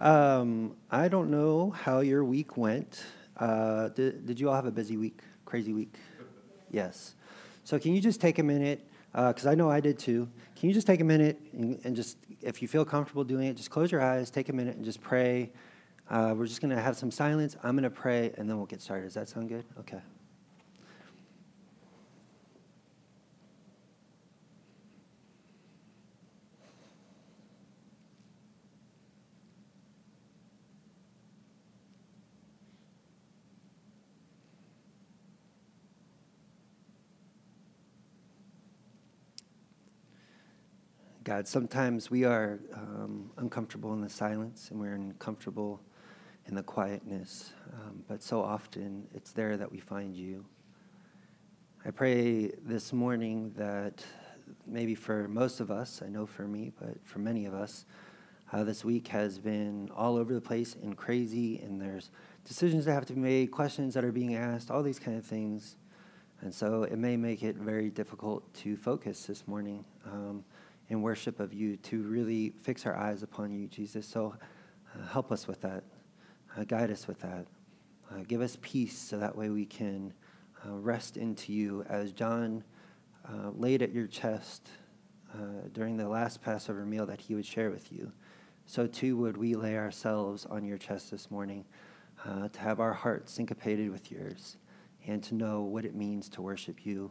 Um, I don't know how your week went. Uh, did, did you all have a busy week, crazy week? Yes. So, can you just take a minute? Because uh, I know I did too. Can you just take a minute and, and, just, if you feel comfortable doing it, just close your eyes, take a minute, and just pray. Uh, we're just going to have some silence. I'm going to pray, and then we'll get started. Does that sound good? Okay. God, sometimes we are um, uncomfortable in the silence and we're uncomfortable in the quietness, um, but so often it's there that we find you. I pray this morning that maybe for most of us, I know for me, but for many of us, uh, this week has been all over the place and crazy, and there's decisions that have to be made, questions that are being asked, all these kind of things. And so it may make it very difficult to focus this morning. Um, in worship of you to really fix our eyes upon you, Jesus. So uh, help us with that. Uh, guide us with that. Uh, give us peace so that way we can uh, rest into you as John uh, laid at your chest uh, during the last Passover meal that he would share with you. So too would we lay ourselves on your chest this morning to have our hearts syncopated with yours and to know what it means to worship you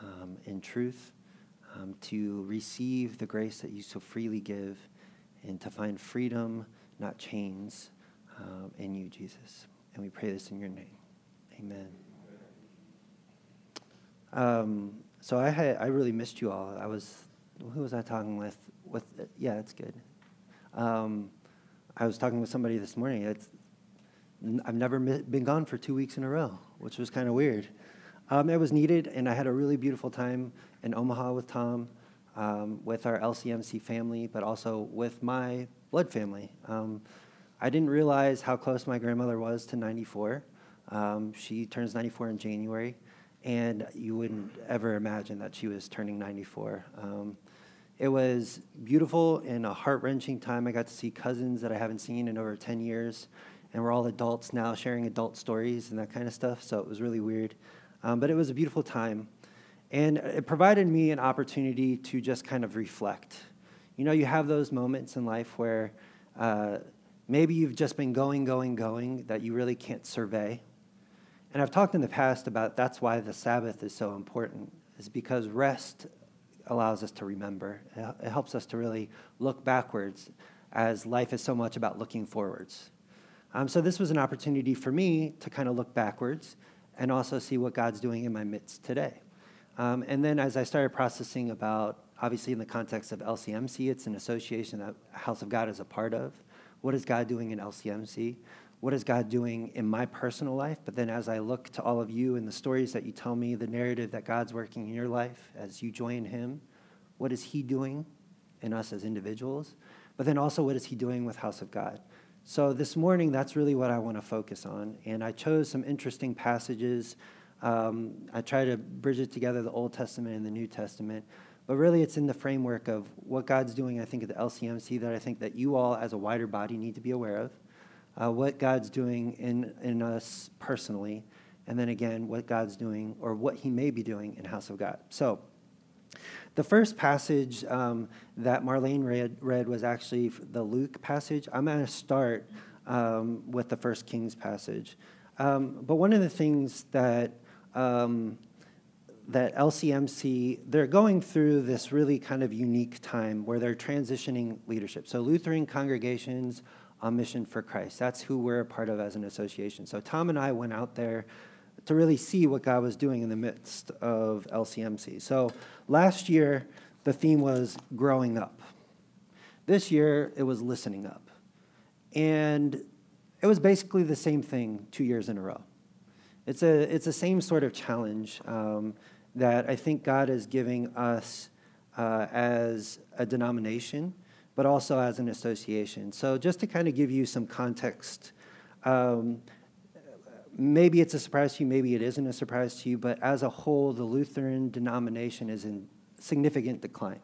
um, in truth um, to receive the grace that you so freely give, and to find freedom, not chains, um, in you, Jesus. And we pray this in your name. Amen. Um, so I had I really missed you all. I was who was I talking with? With yeah, it's good. Um, I was talking with somebody this morning. It's, I've never been gone for two weeks in a row, which was kind of weird. Um, it was needed, and I had a really beautiful time in Omaha with Tom, um, with our LCMC family, but also with my blood family. Um, I didn't realize how close my grandmother was to 94. Um, she turns 94 in January, and you wouldn't ever imagine that she was turning 94. Um, it was beautiful and a heart wrenching time. I got to see cousins that I haven't seen in over 10 years, and we're all adults now sharing adult stories and that kind of stuff, so it was really weird. Um, but it was a beautiful time. And it provided me an opportunity to just kind of reflect. You know, you have those moments in life where uh, maybe you've just been going, going, going that you really can't survey. And I've talked in the past about that's why the Sabbath is so important, is because rest allows us to remember. It helps us to really look backwards as life is so much about looking forwards. Um, so this was an opportunity for me to kind of look backwards and also see what God's doing in my midst today. Um, and then as I started processing about, obviously in the context of LCMC, it's an association that House of God is a part of. What is God doing in LCMC? What is God doing in my personal life? But then as I look to all of you and the stories that you tell me, the narrative that God's working in your life as you join Him, what is He doing in us as individuals? But then also, what is He doing with House of God? So this morning, that's really what I want to focus on. And I chose some interesting passages. Um, I try to bridge it together, the Old Testament and the New Testament. But really, it's in the framework of what God's doing, I think, at the LCMC that I think that you all, as a wider body, need to be aware of. Uh, what God's doing in, in us personally. And then again, what God's doing or what He may be doing in House of God. So, the first passage um, that Marlene read, read, was actually the Luke passage. I'm going to start um, with the First Kings passage. Um, but one of the things that um, that LCMC they're going through this really kind of unique time where they're transitioning leadership. So Lutheran congregations on mission for Christ. That's who we're a part of as an association. So Tom and I went out there to really see what God was doing in the midst of LCMC. So last year, the theme was growing up. This year, it was listening up. And it was basically the same thing two years in a row. It's, a, it's the same sort of challenge um, that I think God is giving us uh, as a denomination, but also as an association. So, just to kind of give you some context, um, maybe it's a surprise to you, maybe it isn't a surprise to you, but as a whole, the Lutheran denomination is in significant decline.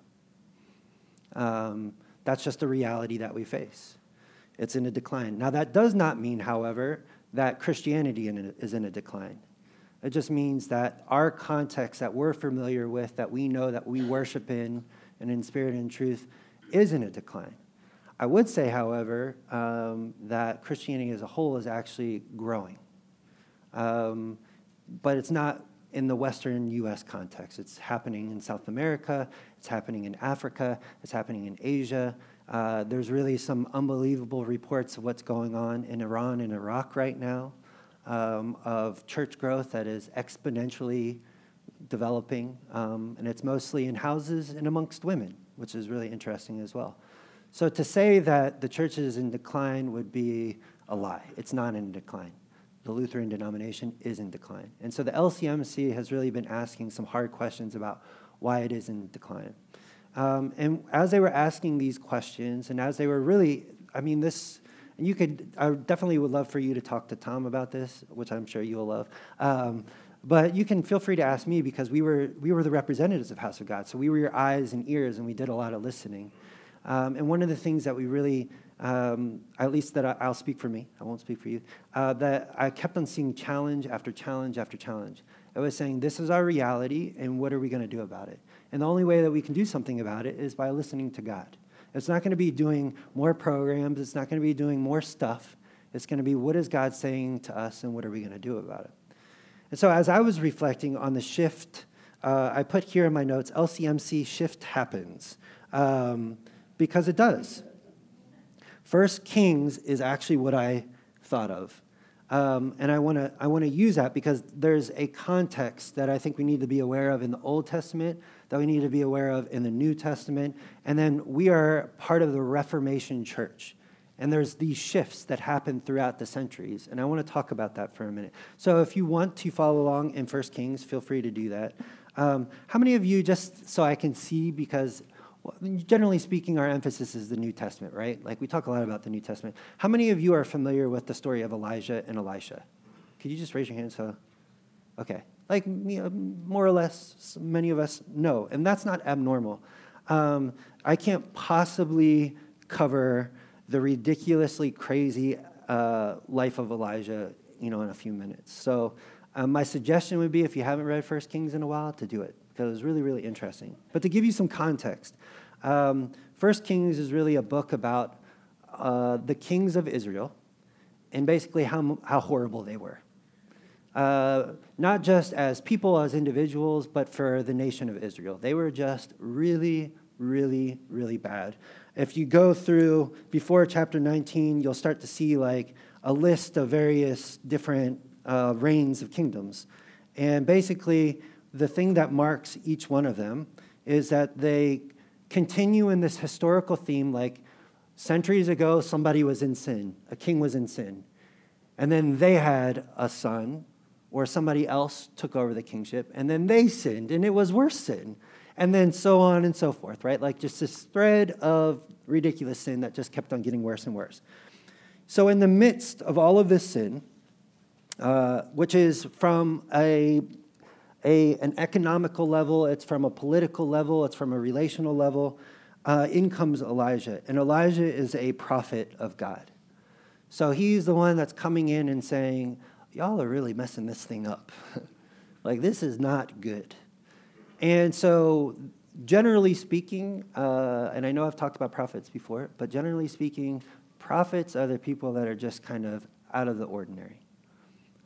Um, that's just a reality that we face. It's in a decline. Now, that does not mean, however, that Christianity is in a decline. It just means that our context that we're familiar with, that we know that we worship in, and in spirit and truth, is in a decline. I would say, however, um, that Christianity as a whole is actually growing. Um, but it's not in the Western US context. It's happening in South America, it's happening in Africa, it's happening in Asia. Uh, there's really some unbelievable reports of what's going on in Iran and Iraq right now, um, of church growth that is exponentially developing, um, and it's mostly in houses and amongst women, which is really interesting as well. So to say that the church is in decline would be a lie. It's not in decline the Lutheran denomination is in decline. And so the LCMC has really been asking some hard questions about why it is in decline. Um, and as they were asking these questions, and as they were really, I mean, this, and you could, I definitely would love for you to talk to Tom about this, which I'm sure you'll love. Um, but you can feel free to ask me because we were, we were the representatives of House of God. So we were your eyes and ears, and we did a lot of listening. Um, and one of the things that we really um, at least that I, will speak for me, I won't speak for you, uh, that I kept on seeing challenge after challenge after challenge. I was saying, this is our reality, and what are we going to do about it? And the only way that we can do something about it is by listening to God. It's not going to be doing more programs, it's not going to be doing more stuff. It's going to be what is God saying to us, and what are we going to do about it? And so, as I was reflecting on the shift, uh, I put here in my notes LCMC shift happens um, because it does. First Kings is actually what I thought of. Um, and I want to I want to use that because there's a context that I think we need to be aware of in the Old Testament, that we need to be aware of in the New Testament, and then we are part of the Reformation Church, and there's these shifts that happen throughout the centuries, and I want to talk about that for a minute. So if you want to follow along in First Kings, feel free to do that. Um, how many of you, just so I can see, because generally speaking, our emphasis is the New Testament, right? Like we talk a lot about the New Testament. How many of you are familiar with the story of Elijah and Elisha? Could you just raise your hand? So, okay, like you know, more or less, many of us know, and that's not abnormal. Um, I can't possibly cover the ridiculously crazy uh, life of Elijah, you know, in a few minutes. So, um, my suggestion would be, if you haven't read First Kings in a while, to do it because it was really, really interesting. But to give you some context, um, First Kings is really a book about uh, the kings of Israel and basically how, how horrible they were. Uh, not just as people, as individuals, but for the nation of Israel. They were just really, really, really bad. If you go through before chapter 19, you'll start to see like a list of various different uh, reigns of kingdoms. And basically, the thing that marks each one of them is that they continue in this historical theme like centuries ago, somebody was in sin, a king was in sin. And then they had a son, or somebody else took over the kingship, and then they sinned, and it was worse sin. And then so on and so forth, right? Like just this thread of ridiculous sin that just kept on getting worse and worse. So, in the midst of all of this sin, uh, which is from a a, an economical level, it's from a political level, it's from a relational level. Uh, in comes Elijah, and Elijah is a prophet of God. So he's the one that's coming in and saying, Y'all are really messing this thing up. like, this is not good. And so, generally speaking, uh, and I know I've talked about prophets before, but generally speaking, prophets are the people that are just kind of out of the ordinary.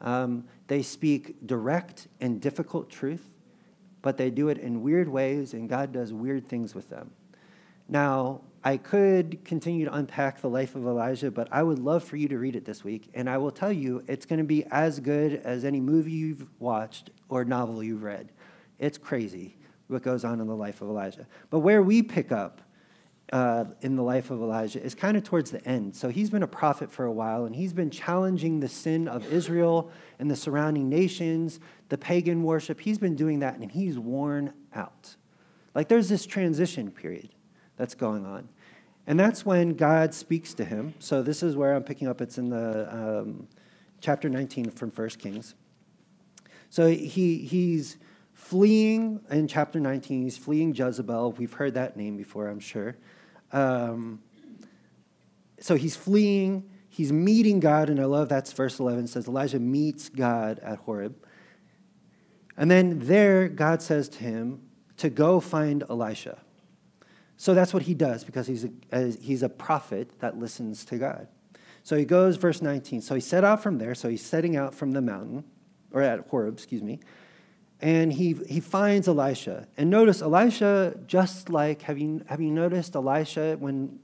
Um, they speak direct and difficult truth, but they do it in weird ways, and God does weird things with them. Now, I could continue to unpack the life of Elijah, but I would love for you to read it this week. And I will tell you, it's going to be as good as any movie you've watched or novel you've read. It's crazy what goes on in the life of Elijah. But where we pick up uh, in the life of Elijah is kind of towards the end. So he's been a prophet for a while, and he's been challenging the sin of Israel and the surrounding nations, the pagan worship. He's been doing that, and he's worn out. Like there's this transition period that's going on. And that's when God speaks to him. So this is where I'm picking up. It's in the um, chapter 19 from 1 Kings. So he, he's fleeing in chapter 19. He's fleeing Jezebel. We've heard that name before, I'm sure. Um, so he's fleeing, he's meeting God, and I love that's verse 11 says Elijah meets God at Horeb. And then there, God says to him to go find Elisha. So that's what he does because he's a, he's a prophet that listens to God. So he goes, verse 19. So he set out from there. So he's setting out from the mountain, or at Horeb, excuse me. And he, he finds Elisha. And notice Elisha, just like, have you, have you noticed Elisha when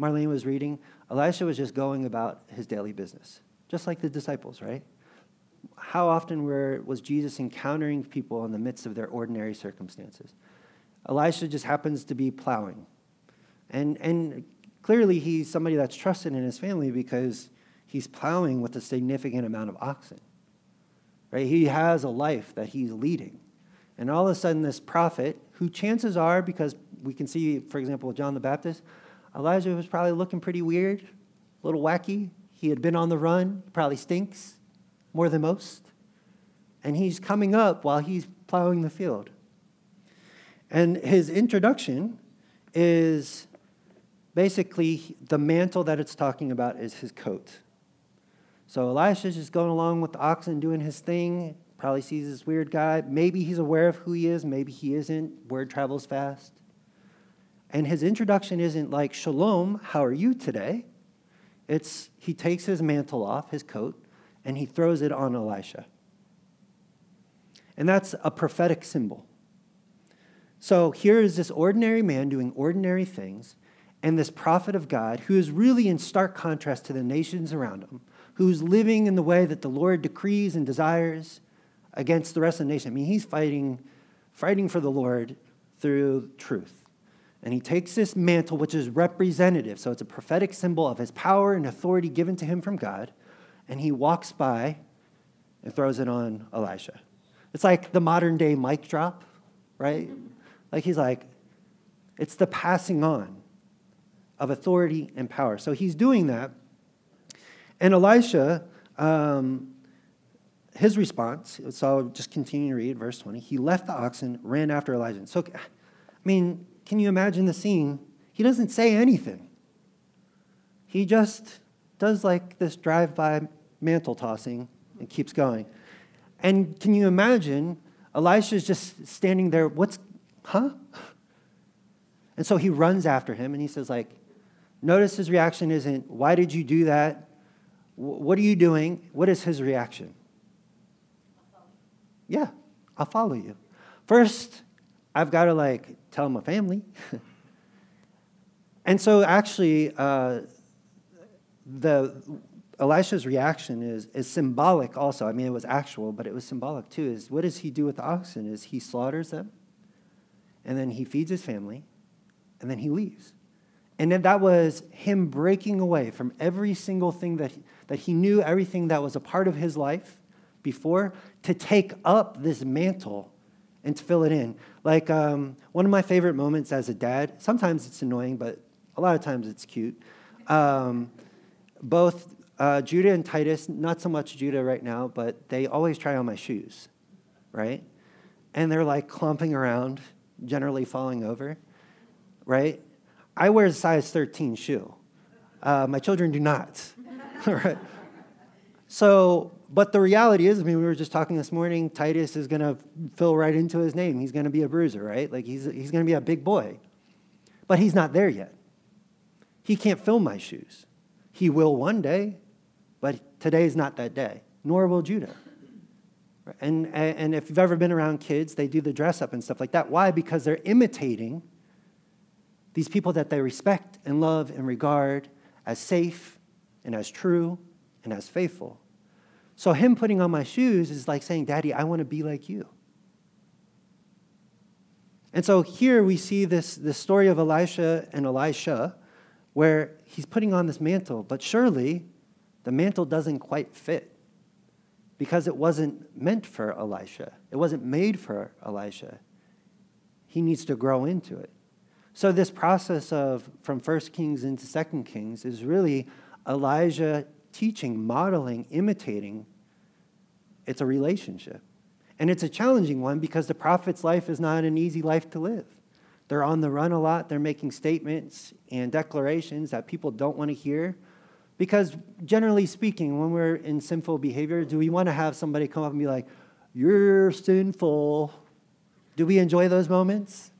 Marlene was reading? Elisha was just going about his daily business, just like the disciples, right? How often were, was Jesus encountering people in the midst of their ordinary circumstances? Elisha just happens to be plowing. And, and clearly, he's somebody that's trusted in his family because he's plowing with a significant amount of oxen. Right? He has a life that he's leading. And all of a sudden, this prophet, who chances are, because we can see, for example, John the Baptist, Elijah was probably looking pretty weird, a little wacky. He had been on the run, probably stinks more than most. And he's coming up while he's plowing the field. And his introduction is basically the mantle that it's talking about is his coat. So Elisha's just going along with the oxen, doing his thing. Probably sees this weird guy. Maybe he's aware of who he is, maybe he isn't. Word travels fast. And his introduction isn't like, Shalom, how are you today? It's he takes his mantle off, his coat, and he throws it on Elisha. And that's a prophetic symbol. So here is this ordinary man doing ordinary things, and this prophet of God who is really in stark contrast to the nations around him, who's living in the way that the Lord decrees and desires against the rest of the nation. I mean, he's fighting, fighting for the Lord through truth. And he takes this mantle, which is representative, so it's a prophetic symbol of his power and authority given to him from God, and he walks by and throws it on Elisha. It's like the modern day mic drop, right? Like he's like, it's the passing on of authority and power. So he's doing that. And Elisha, um, his response, so I'll just continue to read verse 20. He left the oxen, ran after Elijah. So, I mean, can you imagine the scene? He doesn't say anything. He just does like this drive by mantle tossing and keeps going. And can you imagine Elisha's just standing there, what's, huh? And so he runs after him and he says, like, notice his reaction isn't, why did you do that? What are you doing? What is his reaction? Yeah, I'll follow you. First, I've got to like tell my family. and so actually, uh, the Elisha's reaction is, is symbolic also. I mean, it was actual, but it was symbolic too. Is what does he do with the oxen? Is he slaughters them, and then he feeds his family, and then he leaves. And then that was him breaking away from every single thing that he, that he knew, everything that was a part of his life before, to take up this mantle and to fill it in. Like um, one of my favorite moments as a dad, sometimes it's annoying, but a lot of times it's cute. Um, both uh, Judah and Titus, not so much Judah right now, but they always try on my shoes, right? And they're like clumping around, generally falling over, right? I wear a size 13 shoe. Uh, my children do not, right? So, but the reality is, I mean, we were just talking this morning, Titus is going to fill right into his name. He's going to be a bruiser, right? Like he's, he's going to be a big boy. But he's not there yet. He can't fill my shoes. He will one day, but today is not that day, nor will Judah. And, and if you've ever been around kids, they do the dress up and stuff like that. Why? Because they're imitating these people that they respect and love and regard as safe and as true and as faithful. So, him putting on my shoes is like saying, Daddy, I want to be like you. And so here we see this, this story of Elisha and Elisha, where he's putting on this mantle, but surely the mantle doesn't quite fit because it wasn't meant for Elisha. It wasn't made for Elisha. He needs to grow into it. So this process of from 1 Kings into 2 Kings is really Elijah teaching, modeling, imitating. It's a relationship. And it's a challenging one because the prophet's life is not an easy life to live. They're on the run a lot. They're making statements and declarations that people don't want to hear. Because generally speaking, when we're in sinful behavior, do we want to have somebody come up and be like, You're sinful? Do we enjoy those moments?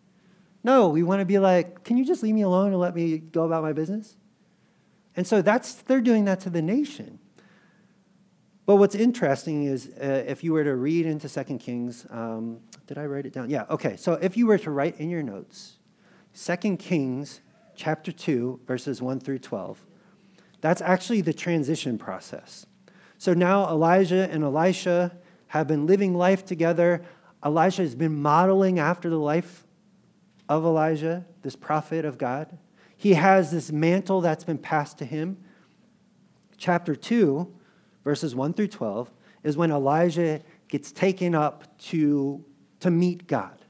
No, we want to be like, Can you just leave me alone and let me go about my business? And so that's, they're doing that to the nation. But what's interesting is uh, if you were to read into Second Kings, um, did I write it down? Yeah, okay. So if you were to write in your notes, Second Kings chapter 2, verses 1 through 12, that's actually the transition process. So now Elijah and Elisha have been living life together. Elisha has been modeling after the life of Elijah, this prophet of God. He has this mantle that's been passed to him. Chapter 2, verses 1 through 12, is when Elijah gets taken up to, to meet God.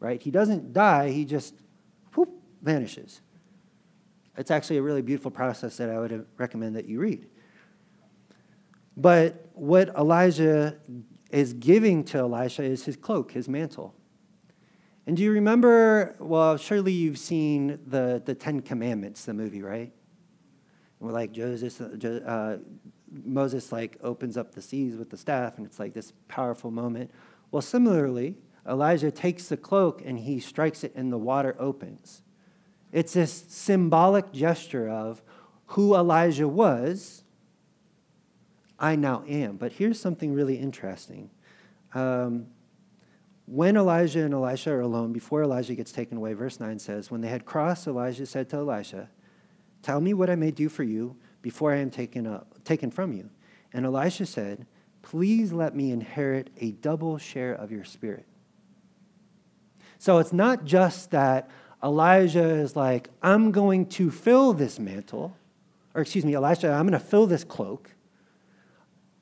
Right? He doesn't die, he just whoop, vanishes. It's actually a really beautiful process that I would recommend that you read. But what Elijah is giving to Elisha is his cloak, his mantle. And do you remember? Well, surely you've seen the, the Ten Commandments, the movie, right? Where like Joseph, uh, Moses like opens up the seas with the staff, and it's like this powerful moment. Well, similarly, Elijah takes the cloak and he strikes it, and the water opens. It's this symbolic gesture of who Elijah was, I now am. But here's something really interesting. Um, when Elijah and Elisha are alone, before Elijah gets taken away, verse 9 says, When they had crossed, Elijah said to Elisha, Tell me what I may do for you before I am taken, up, taken from you. And Elisha said, Please let me inherit a double share of your spirit. So it's not just that Elijah is like, I'm going to fill this mantle, or excuse me, Elisha, I'm going to fill this cloak.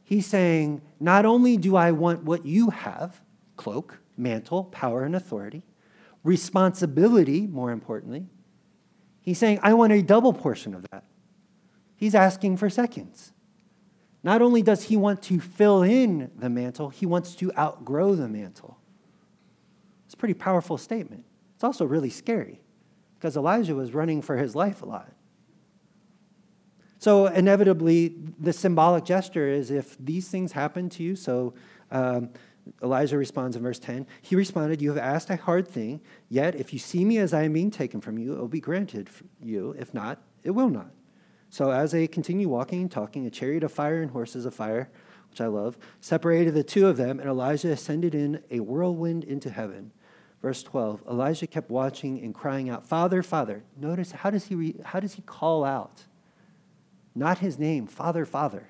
He's saying, Not only do I want what you have cloak, mantle, power, and authority, responsibility, more importantly, he's saying, I want a double portion of that. He's asking for seconds. Not only does he want to fill in the mantle, he wants to outgrow the mantle. It's a pretty powerful statement. It's also really scary because Elijah was running for his life a lot. So, inevitably, the symbolic gesture is if these things happen to you, so um, Elijah responds in verse 10 He responded, You have asked a hard thing, yet if you see me as I am being taken from you, it will be granted you. If not, it will not. So as they continued walking and talking, a chariot of fire and horses of fire, which I love, separated the two of them, and Elijah ascended in a whirlwind into heaven. Verse 12 Elijah kept watching and crying out, Father, Father. Notice how does he, re- how does he call out? Not his name, Father, Father.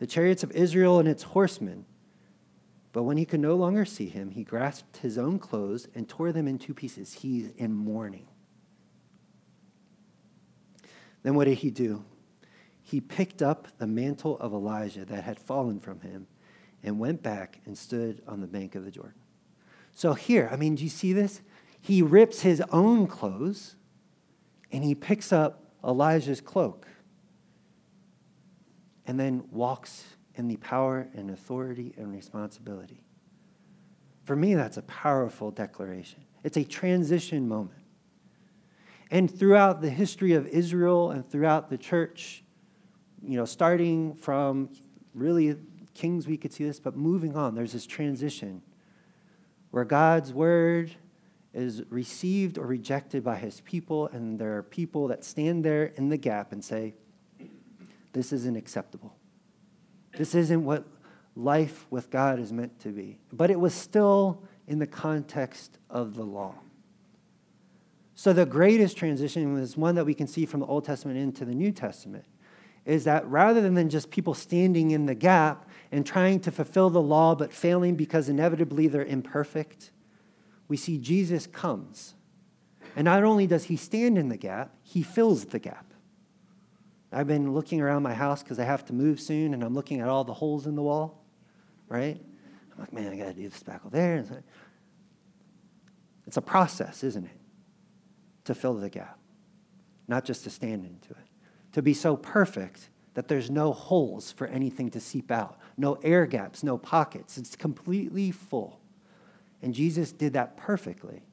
The chariots of Israel and its horsemen. But when he could no longer see him, he grasped his own clothes and tore them in two pieces. He's in mourning. Then what did he do? He picked up the mantle of Elijah that had fallen from him and went back and stood on the bank of the Jordan. So here, I mean, do you see this? He rips his own clothes and he picks up Elijah's cloak and then walks in the power and authority and responsibility. For me, that's a powerful declaration. It's a transition moment. And throughout the history of Israel and throughout the church, you know, starting from really kings, we could see this, but moving on, there's this transition where God's word is received or rejected by his people, and there are people that stand there in the gap and say, This isn't acceptable. This isn't what life with God is meant to be. But it was still in the context of the law. So the greatest transition was one that we can see from the Old Testament into the New Testament is that rather than just people standing in the gap and trying to fulfill the law but failing because inevitably they're imperfect, we see Jesus comes. And not only does he stand in the gap, he fills the gap. I've been looking around my house because I have to move soon, and I'm looking at all the holes in the wall, right? I'm like, man, I got to do the spackle there. It's a process, isn't it? to fill the gap, not just to stand into it. To be so perfect that there's no holes for anything to seep out, no air gaps, no pockets. It's completely full. And Jesus did that perfectly.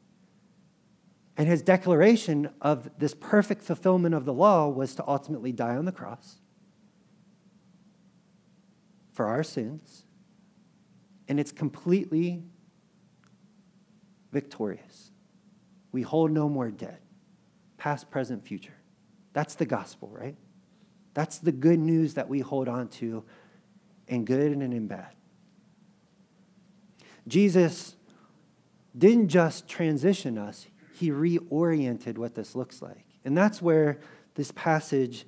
And his declaration of this perfect fulfillment of the law was to ultimately die on the cross for our sins. And it's completely victorious. We hold no more debt, past, present, future. That's the gospel, right? That's the good news that we hold on to in good and in bad. Jesus didn't just transition us, he reoriented what this looks like. And that's where this passage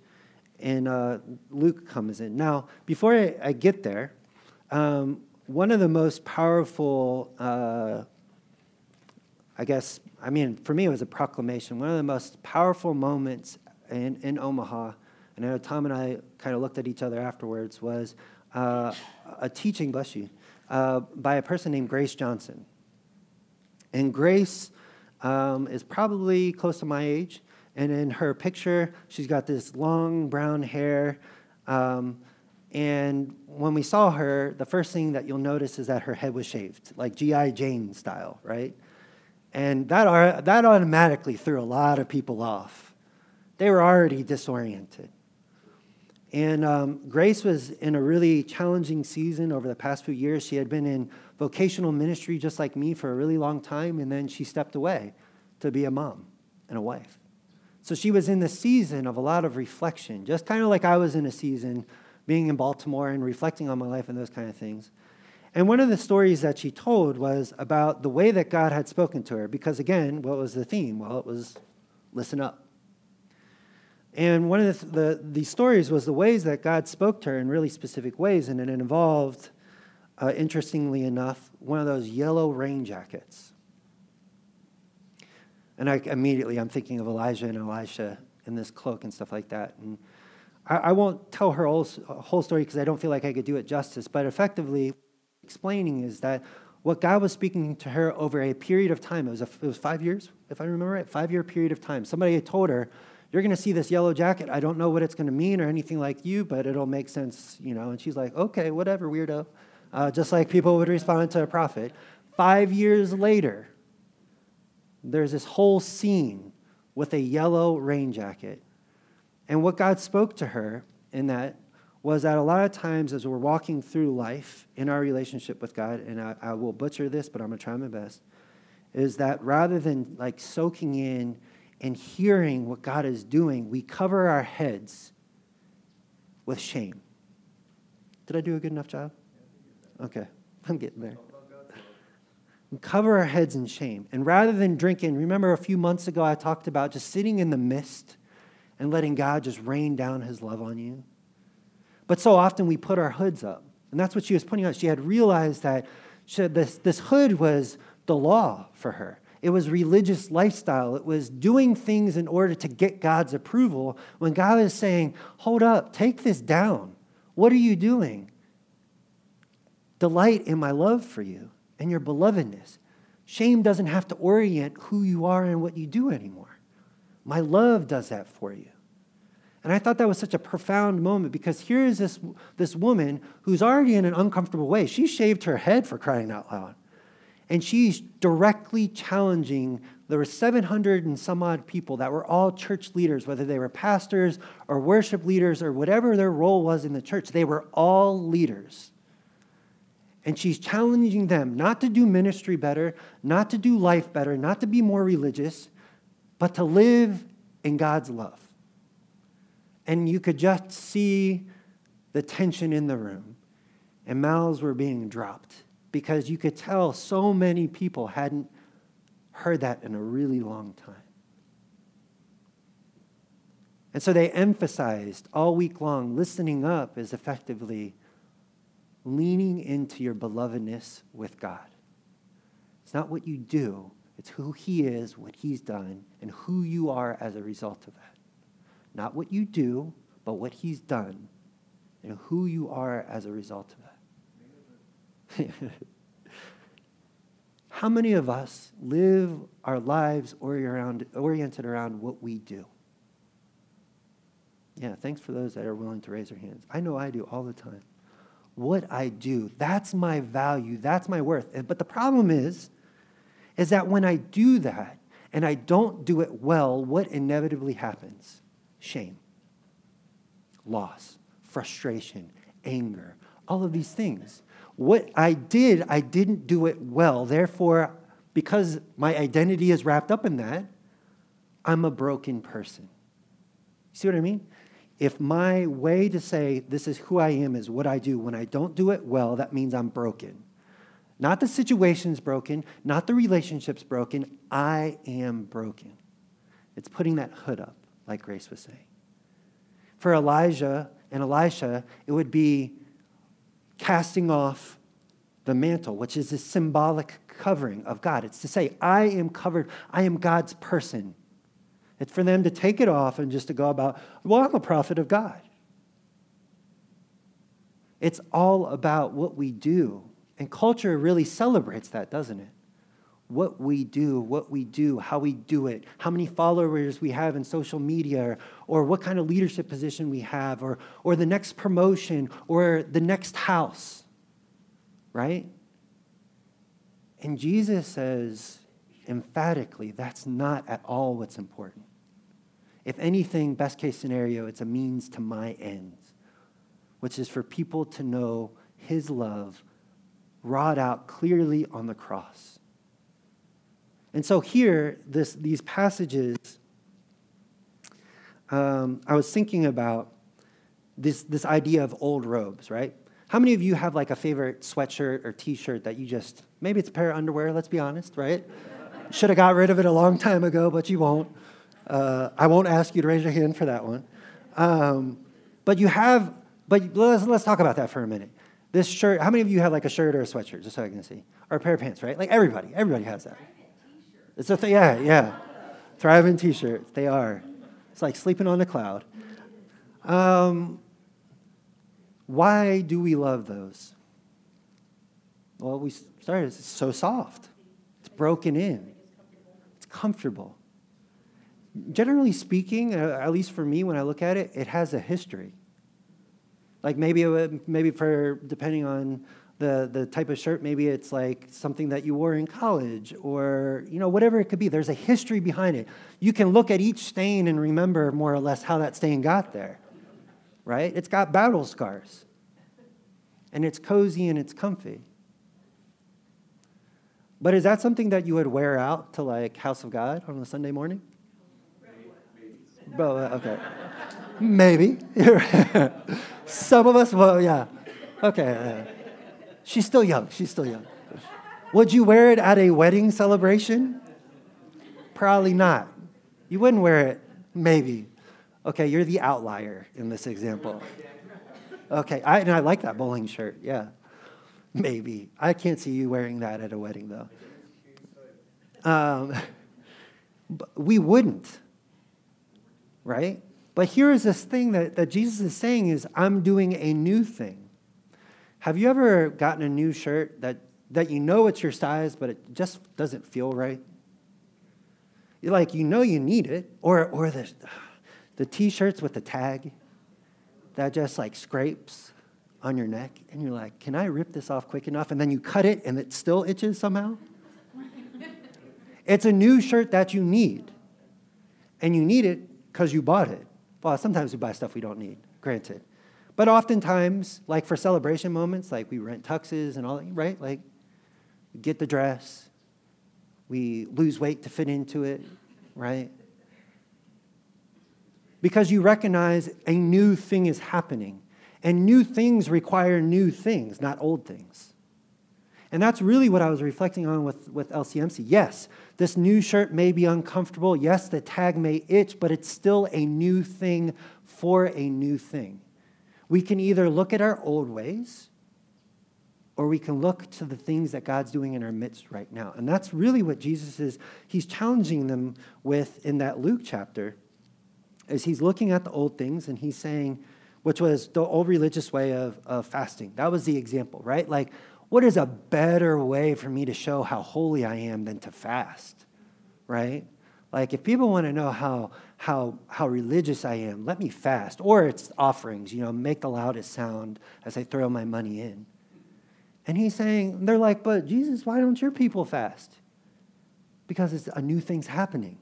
in uh, Luke comes in. Now, before I, I get there, um, one of the most powerful, uh, I guess, I mean, for me, it was a proclamation. One of the most powerful moments in, in Omaha, and I know Tom and I kind of looked at each other afterwards, was uh, a teaching, bless you, uh, by a person named Grace Johnson. And Grace um, is probably close to my age. And in her picture, she's got this long brown hair. Um, and when we saw her, the first thing that you'll notice is that her head was shaved, like G.I. Jane style, right? And that, that automatically threw a lot of people off. They were already disoriented. And um, Grace was in a really challenging season over the past few years. She had been in vocational ministry just like me for a really long time, and then she stepped away to be a mom and a wife. So she was in the season of a lot of reflection, just kind of like I was in a season being in Baltimore and reflecting on my life and those kind of things. And one of the stories that she told was about the way that God had spoken to her, because again, what was the theme? Well, it was listen up. And one of the, the, the, stories was the ways that God spoke to her in really specific ways, and it involved, uh, interestingly enough, one of those yellow rain jackets. And I immediately I'm thinking of Elijah and Elisha in this cloak and stuff like that. And I, I won't tell her whole, whole story because I don't feel like I could do it justice. But effectively, explaining is that what God was speaking to her over a period of time. It was a, it was five years, if I remember right, five year period of time. Somebody had told her you're going to see this yellow jacket. I don't know what it's going to mean or anything like you, but it'll make sense, you know. And she's like, okay, whatever, weirdo. Uh, just like people would respond to a prophet. Five years later, there's this whole scene with a yellow rain jacket. And what God spoke to her in that was that a lot of times as we're walking through life in our relationship with God, and I, I will butcher this, but I'm going to try my best, is that rather than like soaking in and hearing what God is doing, we cover our heads with shame. Did I do a good enough job? Okay, I'm getting there. We cover our heads in shame. And rather than drinking, remember a few months ago I talked about just sitting in the mist and letting God just rain down his love on you? But so often we put our hoods up. And that's what she was pointing out. She had realized that this, this hood was the law for her. It was religious lifestyle. It was doing things in order to get God's approval when God is saying, Hold up, take this down. What are you doing? Delight in my love for you and your belovedness. Shame doesn't have to orient who you are and what you do anymore. My love does that for you. And I thought that was such a profound moment because here is this, this woman who's already in an uncomfortable way. She shaved her head for crying out loud and she's directly challenging there were 700 and some odd people that were all church leaders, whether they were pastors or worship leaders or whatever their role was in the church. They were all leaders. And she's challenging them not to do ministry better, not to do life better, not to be more religious, but to live in God's love. And you could just see the tension in the room, and mouths were being dropped because you could tell so many people hadn't heard that in a really long time. And so they emphasized all week long listening up is effectively leaning into your belovedness with God. It's not what you do, it's who He is, what He's done, and who you are as a result of that. Not what you do, but what He's done and who you are as a result of that. How many of us live our lives oriented around what we do? Yeah, thanks for those that are willing to raise their hands. I know I do all the time. What I do, that's my value, that's my worth. But the problem is, is that when I do that, and I don't do it well, what inevitably happens? Shame, loss, frustration, anger, all of these things. What I did, I didn't do it well. Therefore, because my identity is wrapped up in that, I'm a broken person. See what I mean? If my way to say this is who I am is what I do, when I don't do it well, that means I'm broken. Not the situation's broken, not the relationship's broken. I am broken. It's putting that hood up, like Grace was saying. For Elijah and Elisha, it would be casting off the mantle, which is a symbolic covering of God. It's to say, I am covered, I am God's person. It's for them to take it off and just to go about, well, I'm a prophet of God. It's all about what we do. And culture really celebrates that, doesn't it? What we do, what we do, how we do it, how many followers we have in social media, or, or what kind of leadership position we have, or, or the next promotion, or the next house, right? And Jesus says emphatically that's not at all what's important. If anything, best case scenario, it's a means to my ends, which is for people to know his love wrought out clearly on the cross. And so here, this, these passages, um, I was thinking about this, this idea of old robes, right? How many of you have like a favorite sweatshirt or t shirt that you just, maybe it's a pair of underwear, let's be honest, right? Should have got rid of it a long time ago, but you won't. Uh, I won't ask you to raise your hand for that one. Um, but you have, but let's, let's talk about that for a minute. This shirt, how many of you have like a shirt or a sweatshirt, just so I can see? Or a pair of pants, right? Like everybody, everybody has that. It's a thing, yeah, yeah. Thriving t shirts, they are. It's like sleeping on a cloud. Um, why do we love those? Well, we started, it's so soft, it's broken in, it's comfortable. Generally speaking, uh, at least for me, when I look at it, it has a history. Like maybe, maybe for depending on the, the type of shirt, maybe it's like something that you wore in college or, you know, whatever it could be. There's a history behind it. You can look at each stain and remember more or less how that stain got there, right? It's got battle scars. And it's cozy and it's comfy. But is that something that you would wear out to like House of God on a Sunday morning? Bro, uh, okay. Maybe. Some of us, well, yeah. Okay. She's still young. She's still young. Would you wear it at a wedding celebration? Probably not. You wouldn't wear it, maybe. Okay, you're the outlier in this example. Okay, I, and I like that bowling shirt, yeah. Maybe. I can't see you wearing that at a wedding, though. Um, we wouldn't, right? But here is this thing that, that Jesus is saying is, I'm doing a new thing. Have you ever gotten a new shirt that, that you know it's your size, but it just doesn't feel right? You're like, you know you need it. Or, or the, the t-shirts with the tag that just like scrapes on your neck. And you're like, can I rip this off quick enough? And then you cut it and it still itches somehow. it's a new shirt that you need. And you need it because you bought it. Well, sometimes we buy stuff we don't need, granted. But oftentimes, like for celebration moments, like we rent tuxes and all, right? Like, we get the dress, we lose weight to fit into it, right? Because you recognize a new thing is happening. And new things require new things, not old things. And that's really what I was reflecting on with, with LCMC. Yes, this new shirt may be uncomfortable. Yes, the tag may itch, but it's still a new thing for a new thing. We can either look at our old ways or we can look to the things that God's doing in our midst right now. And that's really what Jesus is, he's challenging them with in that Luke chapter, is he's looking at the old things and he's saying, which was the old religious way of, of fasting. That was the example, right? Like, what is a better way for me to show how holy I am than to fast, right? Like if people want to know how how how religious I am, let me fast. Or it's offerings, you know, make the loudest sound as I throw my money in. And he's saying, they're like, but Jesus, why don't your people fast? Because it's a new thing's happening.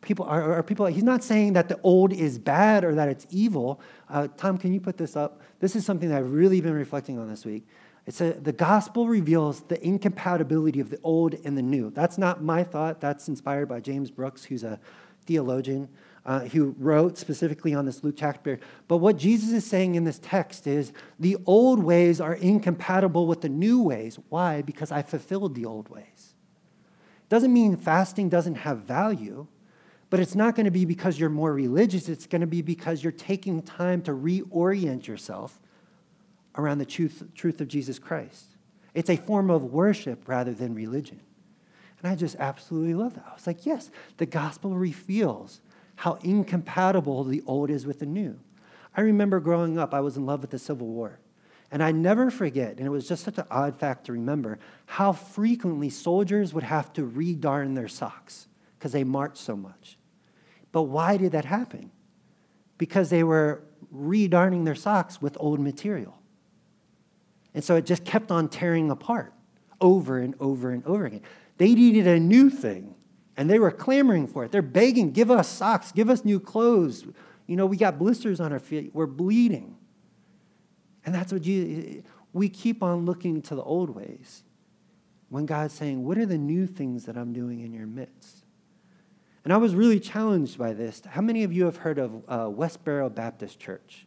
People are, are people. He's not saying that the old is bad or that it's evil. Uh, Tom, can you put this up? This is something that I've really been reflecting on this week. It's a, the gospel reveals the incompatibility of the old and the new. That's not my thought. That's inspired by James Brooks, who's a theologian uh, who wrote specifically on this Luke chapter. But what Jesus is saying in this text is the old ways are incompatible with the new ways. Why? Because I fulfilled the old ways. Doesn't mean fasting doesn't have value, but it's not going to be because you're more religious. It's going to be because you're taking time to reorient yourself around the truth, truth of Jesus Christ. It's a form of worship rather than religion. And I just absolutely love that. I was like, yes, the gospel reveals how incompatible the old is with the new. I remember growing up, I was in love with the Civil War. And I never forget, and it was just such an odd fact to remember, how frequently soldiers would have to redarn their socks because they marched so much. But why did that happen? Because they were redarning their socks with old material. And so it just kept on tearing apart over and over and over again. They needed a new thing, and they were clamoring for it. They're begging, give us socks, give us new clothes. You know, we got blisters on our feet, we're bleeding. And that's what Jesus, we keep on looking to the old ways when God's saying, What are the new things that I'm doing in your midst? And I was really challenged by this. How many of you have heard of uh, Westboro Baptist Church?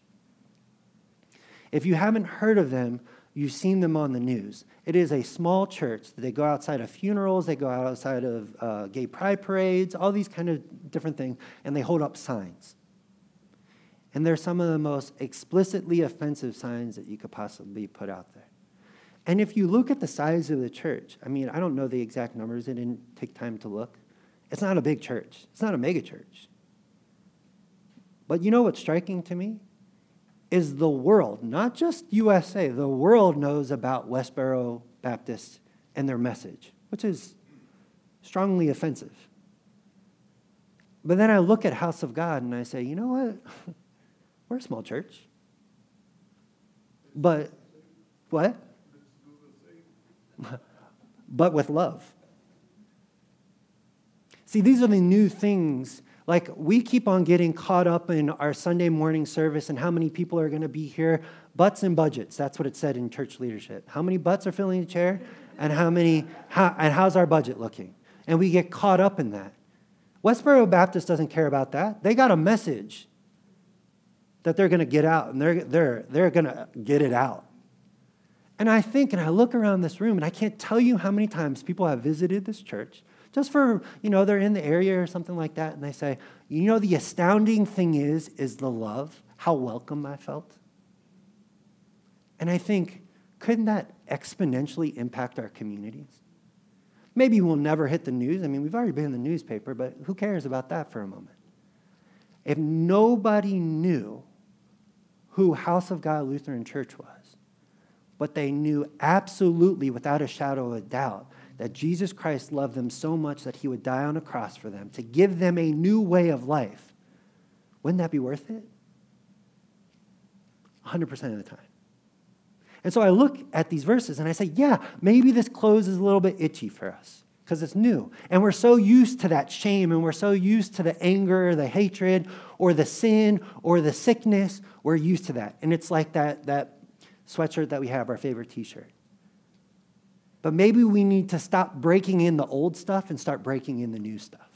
If you haven't heard of them, You've seen them on the news. It is a small church. They go outside of funerals, they go outside of uh, gay pride parades, all these kind of different things, and they hold up signs. And they're some of the most explicitly offensive signs that you could possibly put out there. And if you look at the size of the church, I mean, I don't know the exact numbers, I didn't take time to look. It's not a big church, it's not a mega church. But you know what's striking to me? Is the world, not just USA, the world knows about Westboro Baptist and their message, which is strongly offensive. But then I look at House of God and I say, you know what? We're a small church. But what? but with love. See, these are the new things like, we keep on getting caught up in our Sunday morning service and how many people are going to be here. Butts and budgets. That's what it said in church leadership. How many butts are filling the chair? And how many, how, and how's our budget looking? And we get caught up in that. Westboro Baptist doesn't care about that. They got a message that they're going to get out, and they're, they're, they're going to get it out. And I think, and I look around this room, and I can't tell you how many times people have visited this church just for, you know, they're in the area or something like that, and they say, you know, the astounding thing is, is the love, how welcome I felt. And I think, couldn't that exponentially impact our communities? Maybe we'll never hit the news. I mean, we've already been in the newspaper, but who cares about that for a moment? If nobody knew who House of God Lutheran Church was, but they knew absolutely without a shadow of a doubt that Jesus Christ loved them so much that he would die on a cross for them to give them a new way of life, wouldn't that be worth it? 100% of the time. And so I look at these verses and I say, yeah, maybe this clothes is a little bit itchy for us because it's new. And we're so used to that shame and we're so used to the anger, the hatred, or the sin, or the sickness. We're used to that. And it's like that, that sweatshirt that we have, our favorite t shirt. But maybe we need to stop breaking in the old stuff and start breaking in the new stuff.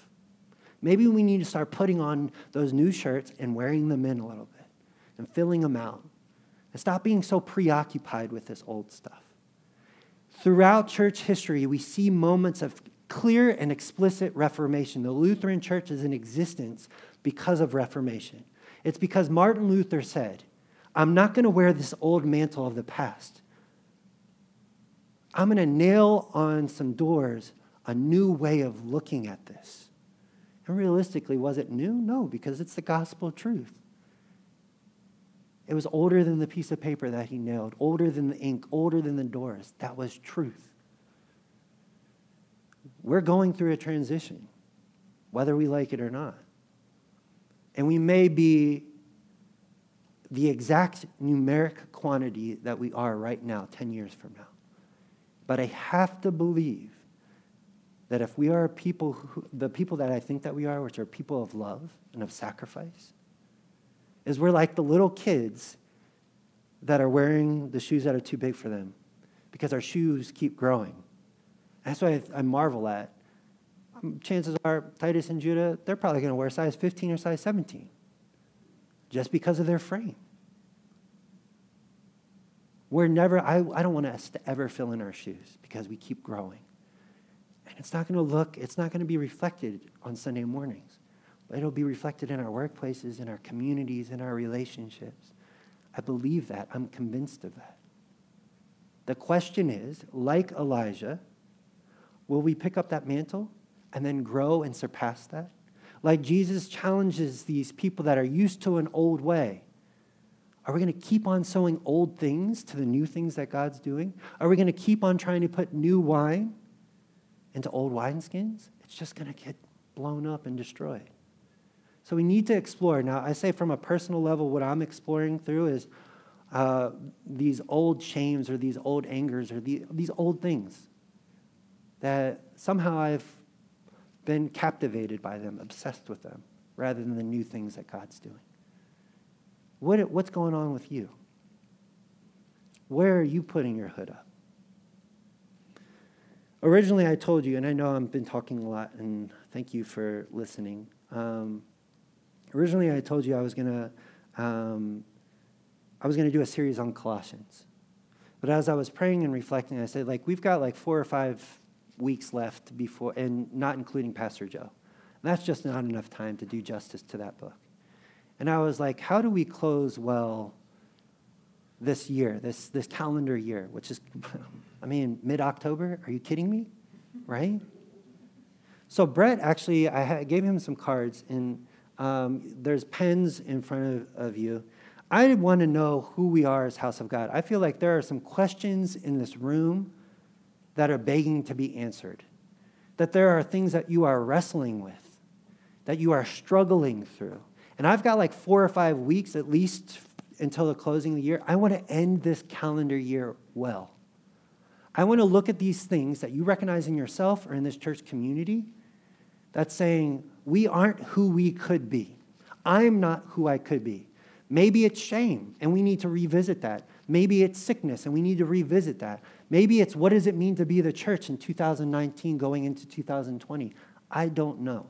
Maybe we need to start putting on those new shirts and wearing them in a little bit and filling them out. And stop being so preoccupied with this old stuff. Throughout church history, we see moments of clear and explicit reformation. The Lutheran church is in existence because of reformation. It's because Martin Luther said, I'm not going to wear this old mantle of the past. I'm going to nail on some doors a new way of looking at this. And realistically, was it new? No, because it's the gospel truth. It was older than the piece of paper that he nailed, older than the ink, older than the doors. That was truth. We're going through a transition, whether we like it or not. And we may be the exact numeric quantity that we are right now, 10 years from now. But I have to believe that if we are people, who, the people that I think that we are, which are people of love and of sacrifice, is we're like the little kids that are wearing the shoes that are too big for them because our shoes keep growing. That's why I, I marvel at. Um, chances are, Titus and Judah, they're probably going to wear size 15 or size 17 just because of their frame. We're never, I, I don't want us to ever fill in our shoes because we keep growing. And it's not going to look, it's not going to be reflected on Sunday mornings, but it'll be reflected in our workplaces, in our communities, in our relationships. I believe that. I'm convinced of that. The question is like Elijah, will we pick up that mantle and then grow and surpass that? Like Jesus challenges these people that are used to an old way. Are we going to keep on sewing old things to the new things that God's doing? Are we going to keep on trying to put new wine into old wineskins? It's just going to get blown up and destroyed. So we need to explore. Now, I say from a personal level, what I'm exploring through is uh, these old shames or these old angers or the, these old things that somehow I've been captivated by them, obsessed with them, rather than the new things that God's doing. What, what's going on with you? Where are you putting your hood up? Originally, I told you, and I know I've been talking a lot, and thank you for listening. Um, originally, I told you I was going to um, I was to do a series on Colossians. But as I was praying and reflecting, I said, like, we've got like four or five weeks left before, and not including Pastor Joe. And that's just not enough time to do justice to that book. And I was like, how do we close well this year, this, this calendar year, which is, I mean, mid October? Are you kidding me? Right? So, Brett actually, I gave him some cards, and um, there's pens in front of, of you. I want to know who we are as House of God. I feel like there are some questions in this room that are begging to be answered, that there are things that you are wrestling with, that you are struggling through. And I've got like four or five weeks at least until the closing of the year. I want to end this calendar year well. I want to look at these things that you recognize in yourself or in this church community that's saying, we aren't who we could be. I'm not who I could be. Maybe it's shame, and we need to revisit that. Maybe it's sickness, and we need to revisit that. Maybe it's what does it mean to be the church in 2019 going into 2020? I don't know.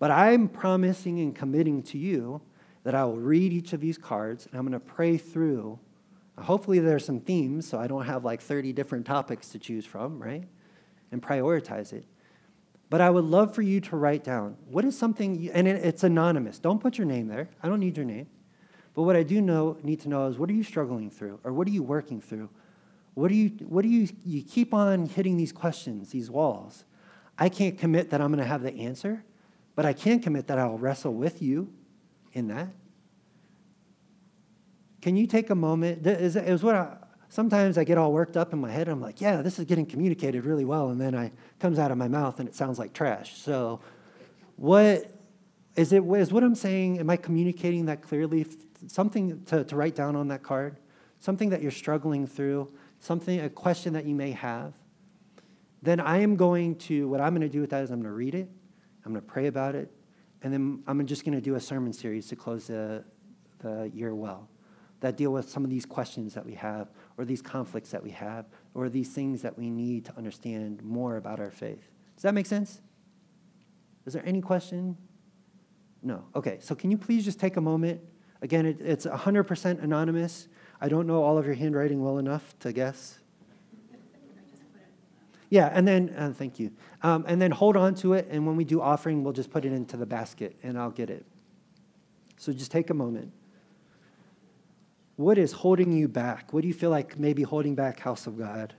But I'm promising and committing to you that I will read each of these cards, and I'm going to pray through. Hopefully, there's some themes, so I don't have like 30 different topics to choose from, right? And prioritize it. But I would love for you to write down what is something, and it's anonymous. Don't put your name there. I don't need your name. But what I do know, need to know is what are you struggling through, or what are you working through? What do you, what do you, you keep on hitting these questions, these walls. I can't commit that I'm going to have the answer, but I can commit that I'll wrestle with you in that. Can you take a moment? Is, what I, sometimes I get all worked up in my head. I'm like, yeah, this is getting communicated really well. And then I comes out of my mouth and it sounds like trash. So what is it, is what I'm saying, am I communicating that clearly? Something to, to write down on that card? Something that you're struggling through? Something, a question that you may have? Then I am going to, what I'm going to do with that is I'm going to read it. I'm going to pray about it. And then I'm just going to do a sermon series to close the, the year well that deal with some of these questions that we have, or these conflicts that we have, or these things that we need to understand more about our faith. Does that make sense? Is there any question? No. Okay, so can you please just take a moment? Again, it, it's 100% anonymous. I don't know all of your handwriting well enough to guess. Yeah, and then, uh, thank you. Um, and then hold on to it, and when we do offering, we'll just put it into the basket, and I'll get it. So just take a moment. What is holding you back? What do you feel like maybe holding back, house of God?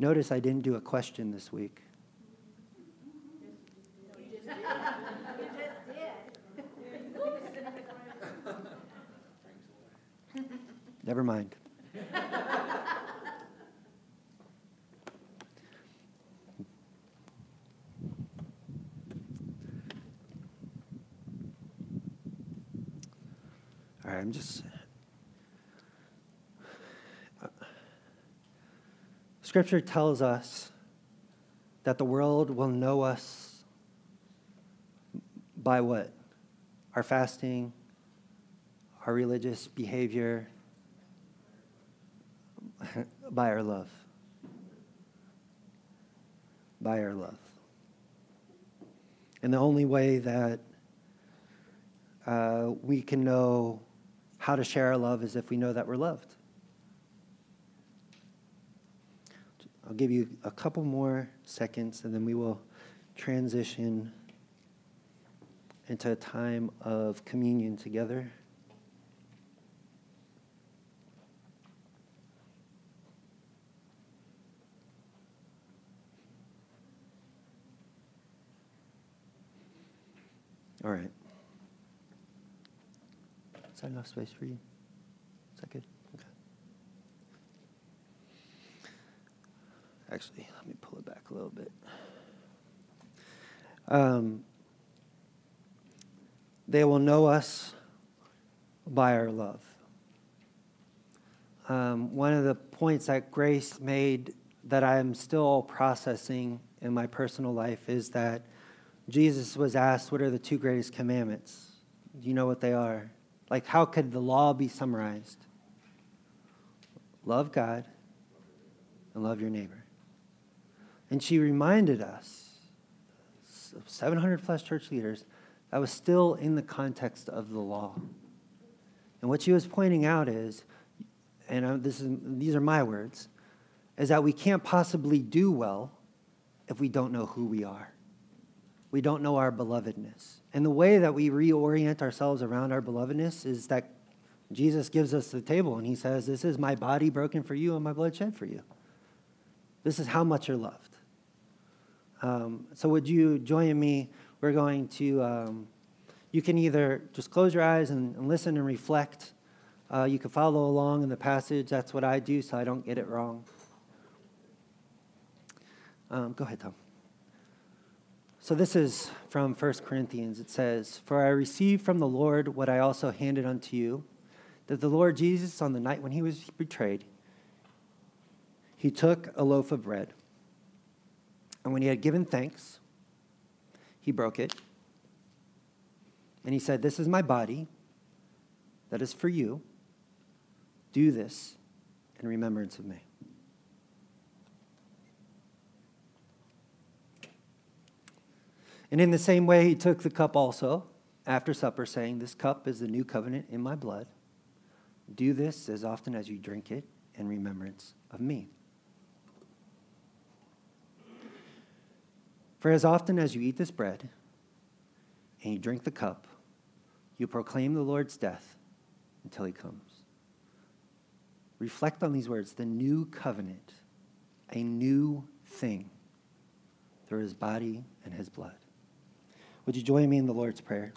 Notice I didn't do a question this week. Never mind. All right, I'm just. Uh, scripture tells us that the world will know us by what? Our fasting, our religious behavior, by our love. By our love. And the only way that uh, we can know how to share our love is if we know that we're loved. I'll give you a couple more seconds and then we will transition into a time of communion together. All right. Is that enough space for you? Is that good? Okay. Actually, let me pull it back a little bit. Um, they will know us by our love. Um, one of the points that Grace made that I'm still processing in my personal life is that Jesus was asked, What are the two greatest commandments? Do you know what they are? Like, how could the law be summarized? Love God and love your neighbor. And she reminded us, 700 plus church leaders, that was still in the context of the law. And what she was pointing out is, and this is, these are my words, is that we can't possibly do well if we don't know who we are we don't know our belovedness. And the way that we reorient ourselves around our belovedness is that Jesus gives us the table and he says, This is my body broken for you and my blood shed for you. This is how much you're loved. Um, so, would you join me? We're going to, um, you can either just close your eyes and, and listen and reflect. Uh, you can follow along in the passage. That's what I do so I don't get it wrong. Um, go ahead, Tom. So this is from 1 Corinthians. It says, For I received from the Lord what I also handed unto you, that the Lord Jesus, on the night when he was betrayed, he took a loaf of bread, and when he had given thanks, he broke it, and he said, This is my body that is for you. Do this in remembrance of me. And in the same way, he took the cup also after supper, saying, This cup is the new covenant in my blood. Do this as often as you drink it in remembrance of me. For as often as you eat this bread and you drink the cup, you proclaim the Lord's death until he comes. Reflect on these words the new covenant, a new thing through his body and his blood. Would you join me in the Lord's Prayer?